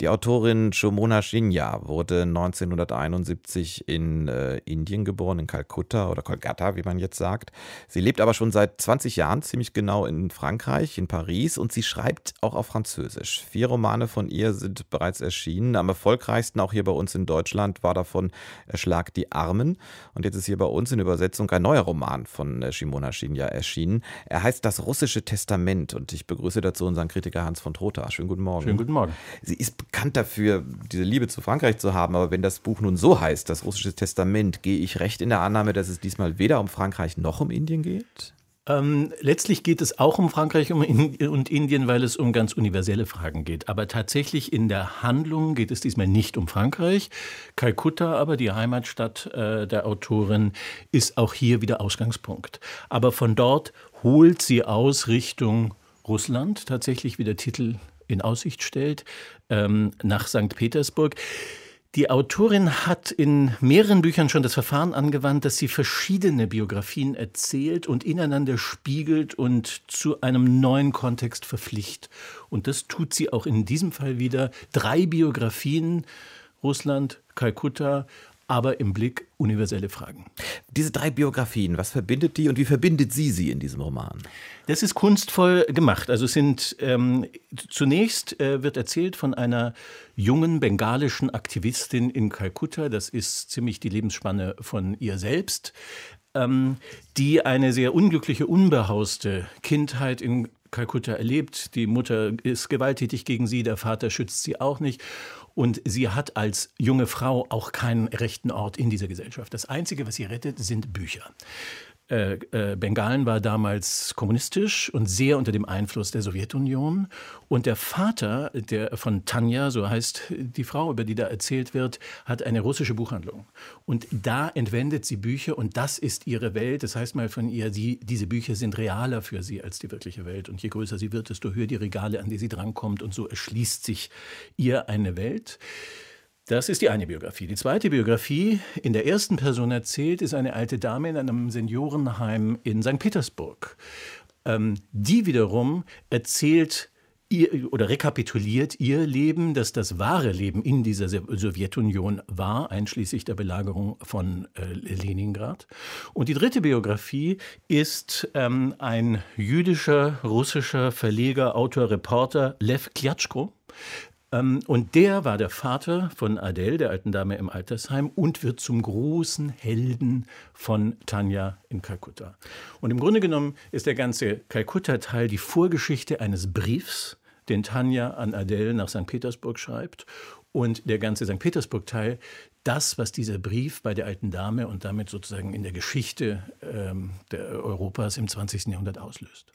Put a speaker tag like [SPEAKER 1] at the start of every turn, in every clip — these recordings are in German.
[SPEAKER 1] die Autorin Shomona Shinya wurde 1971 in äh, Indien geboren, in Kalkutta oder Kolkata, wie man jetzt sagt. Sie lebt aber schon seit 20 Jahren ziemlich genau in Frankreich, in Paris und sie schreibt auch auf Französisch. Vier Romane von ihr sind bereits erschienen. Am erfolgreichsten auch hier bei uns in Deutschland war davon Erschlag die Armen. Und jetzt ist hier bei uns in Übersetzung ein neuer Roman von äh, Shimona Shinya erschienen. Er heißt Das russische Testament und ich begrüße dazu unseren Kritiker Hans von Trotha. Schönen guten Morgen.
[SPEAKER 2] Schönen guten Morgen.
[SPEAKER 1] Sie ist bekannt dafür, diese Liebe zu Frankreich zu haben. Aber wenn das Buch nun so heißt, das russische Testament, gehe ich recht in der Annahme, dass es diesmal weder um Frankreich noch um Indien geht?
[SPEAKER 2] Ähm, letztlich geht es auch um Frankreich und Indien, weil es um ganz universelle Fragen geht. Aber tatsächlich in der Handlung geht es diesmal nicht um Frankreich. Kalkutta, aber die Heimatstadt äh, der Autorin, ist auch hier wieder Ausgangspunkt. Aber von dort holt sie aus Richtung Russland, tatsächlich wie der Titel in Aussicht stellt, ähm, nach St. Petersburg. Die Autorin hat in mehreren Büchern schon das Verfahren angewandt, dass sie verschiedene Biografien erzählt und ineinander spiegelt und zu einem neuen Kontext verpflichtet. Und das tut sie auch in diesem Fall wieder. Drei Biografien, Russland, Kalkutta, aber im Blick universelle Fragen.
[SPEAKER 1] Diese drei Biografien, was verbindet die und wie verbindet sie sie in diesem Roman?
[SPEAKER 2] Das ist kunstvoll gemacht. Also sind ähm, zunächst äh, wird erzählt von einer jungen bengalischen Aktivistin in Kalkutta. Das ist ziemlich die Lebensspanne von ihr selbst, ähm, die eine sehr unglückliche, unbehauste Kindheit in Kalkutta erlebt. Die Mutter ist gewalttätig gegen sie, der Vater schützt sie auch nicht. Und sie hat als junge Frau auch keinen rechten Ort in dieser Gesellschaft. Das Einzige, was sie rettet, sind Bücher. Äh, äh, Bengalen war damals kommunistisch und sehr unter dem Einfluss der Sowjetunion. Und der Vater der, von Tanja, so heißt die Frau, über die da erzählt wird, hat eine russische Buchhandlung. Und da entwendet sie Bücher und das ist ihre Welt. Das heißt mal von ihr, sie, diese Bücher sind realer für sie als die wirkliche Welt. Und je größer sie wird, desto höher die Regale, an die sie drankommt. Und so erschließt sich ihr eine Welt. Das ist die eine Biografie. Die zweite Biografie, in der ersten Person erzählt, ist eine alte Dame in einem Seniorenheim in St. Petersburg. Ähm, die wiederum erzählt ihr, oder rekapituliert ihr Leben, dass das wahre Leben in dieser Sowjetunion war, einschließlich der Belagerung von äh, Leningrad. Und die dritte Biografie ist ähm, ein jüdischer, russischer Verleger, Autor, Reporter, Lev Klyatschko, ähm, und der war der Vater von Adele, der alten Dame im Altersheim, und wird zum großen Helden von Tanja in Kalkutta. Und im Grunde genommen ist der ganze Kalkutta-Teil die Vorgeschichte eines Briefs, den Tanja an Adele nach St. Petersburg schreibt. Und der ganze St. Petersburg-Teil das, was dieser Brief bei der alten Dame und damit sozusagen in der Geschichte ähm, der Europas im 20. Jahrhundert auslöst.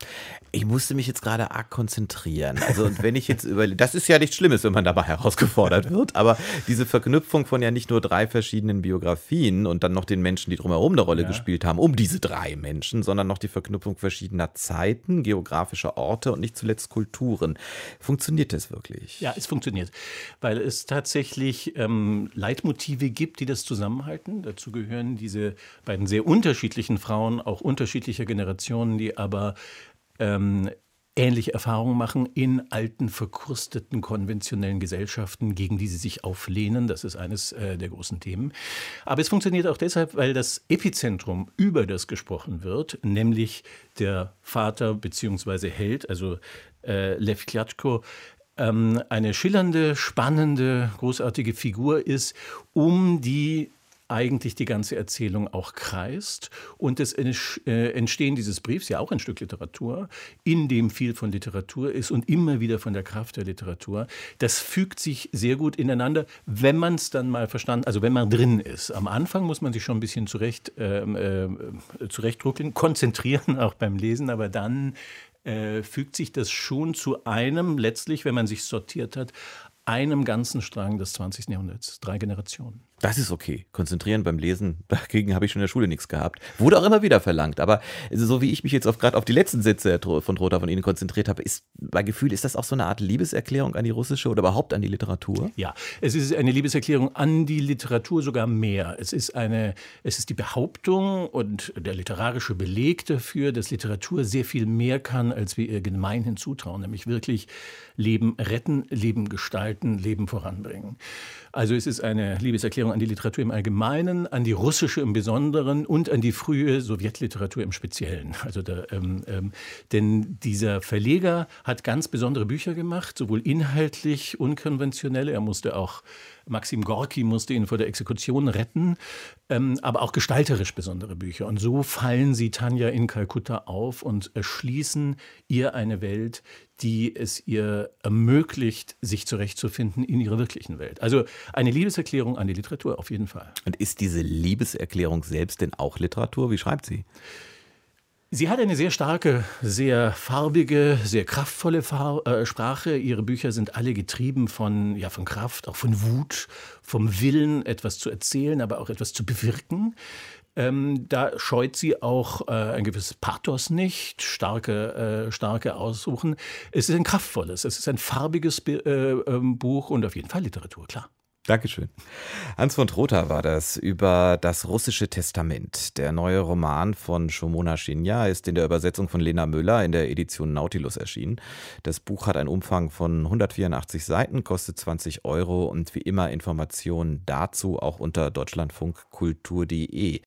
[SPEAKER 1] Ich musste mich jetzt gerade arg konzentrieren. Also und wenn ich jetzt über, das ist ja nichts Schlimmes, wenn man dabei herausgefordert wird, aber diese Verknüpfung von ja nicht nur drei verschiedenen Biografien und dann noch den Menschen, die drumherum eine Rolle ja. gespielt haben, um diese drei Menschen, sondern noch die Verknüpfung verschiedener Zeiten, geografischer Orte und nicht zuletzt Kulturen. Funktioniert das wirklich?
[SPEAKER 2] Ja, es funktioniert, weil es tatsächlich ähm, Leitmotive Motive gibt, die das zusammenhalten. Dazu gehören diese beiden sehr unterschiedlichen Frauen, auch unterschiedlicher Generationen, die aber ähm, ähnliche Erfahrungen machen in alten, verkrusteten, konventionellen Gesellschaften, gegen die sie sich auflehnen. Das ist eines äh, der großen Themen. Aber es funktioniert auch deshalb, weil das Epizentrum, über das gesprochen wird, nämlich der Vater bzw. Held, also äh, Lev Klatschko, ähm, eine schillernde, spannende, großartige Figur ist, um die eigentlich die ganze Erzählung auch kreist. Und das äh, Entstehen dieses Briefs, ja auch ein Stück Literatur, in dem viel von Literatur ist und immer wieder von der Kraft der Literatur, das fügt sich sehr gut ineinander, wenn man es dann mal verstanden, also wenn man drin ist. Am Anfang muss man sich schon ein bisschen zurecht, ähm, äh, zurechtdruckeln, konzentrieren auch beim Lesen, aber dann äh, fügt sich das schon zu einem, letztlich, wenn man sich sortiert hat, einem ganzen Strang des 20. Jahrhunderts, drei Generationen.
[SPEAKER 1] Das ist okay. Konzentrieren beim Lesen, dagegen habe ich schon in der Schule nichts gehabt. Wurde auch immer wieder verlangt. Aber so wie ich mich jetzt gerade auf die letzten Sätze von Trotha von Ihnen konzentriert habe, ist mein Gefühl, ist das auch so eine Art Liebeserklärung an die russische oder überhaupt an die Literatur?
[SPEAKER 2] Ja, es ist eine Liebeserklärung an die Literatur sogar mehr. Es ist eine, es ist die Behauptung und der literarische Beleg dafür, dass Literatur sehr viel mehr kann, als wir ihr gemeinhin zutrauen, nämlich wirklich Leben retten, Leben gestalten, Leben voranbringen. Also es ist eine Liebeserklärung an die Literatur im Allgemeinen, an die russische im Besonderen und an die frühe Sowjetliteratur im Speziellen. Also da, ähm, ähm, denn dieser Verleger hat ganz besondere Bücher gemacht, sowohl inhaltlich unkonventionelle, er musste auch Maxim Gorki musste ihn vor der Exekution retten, ähm, aber auch gestalterisch besondere Bücher. Und so fallen sie Tanja in Kalkutta auf und erschließen ihr eine Welt, die es ihr ermöglicht, sich zurechtzufinden in ihrer wirklichen Welt. Also eine Liebeserklärung an die Literatur auf jeden Fall.
[SPEAKER 1] Und ist diese Liebeserklärung selbst denn auch Literatur? Wie schreibt sie?
[SPEAKER 2] Sie hat eine sehr starke, sehr farbige, sehr kraftvolle Far äh, Sprache. Ihre Bücher sind alle getrieben von, ja, von Kraft, auch von Wut, vom Willen, etwas zu erzählen, aber auch etwas zu bewirken. Ähm, da scheut sie auch äh, ein gewisses Pathos nicht, starke, äh, starke Aussuchen. Es ist ein kraftvolles, es ist ein farbiges äh, ähm, Buch und auf jeden Fall Literatur, klar.
[SPEAKER 1] Dankeschön. Hans von Trotha war das über das russische Testament. Der neue Roman von Shomona Shinya ist in der Übersetzung von Lena Müller in der Edition Nautilus erschienen. Das Buch hat einen Umfang von 184 Seiten, kostet 20 Euro und wie immer Informationen dazu auch unter deutschlandfunkkultur.de.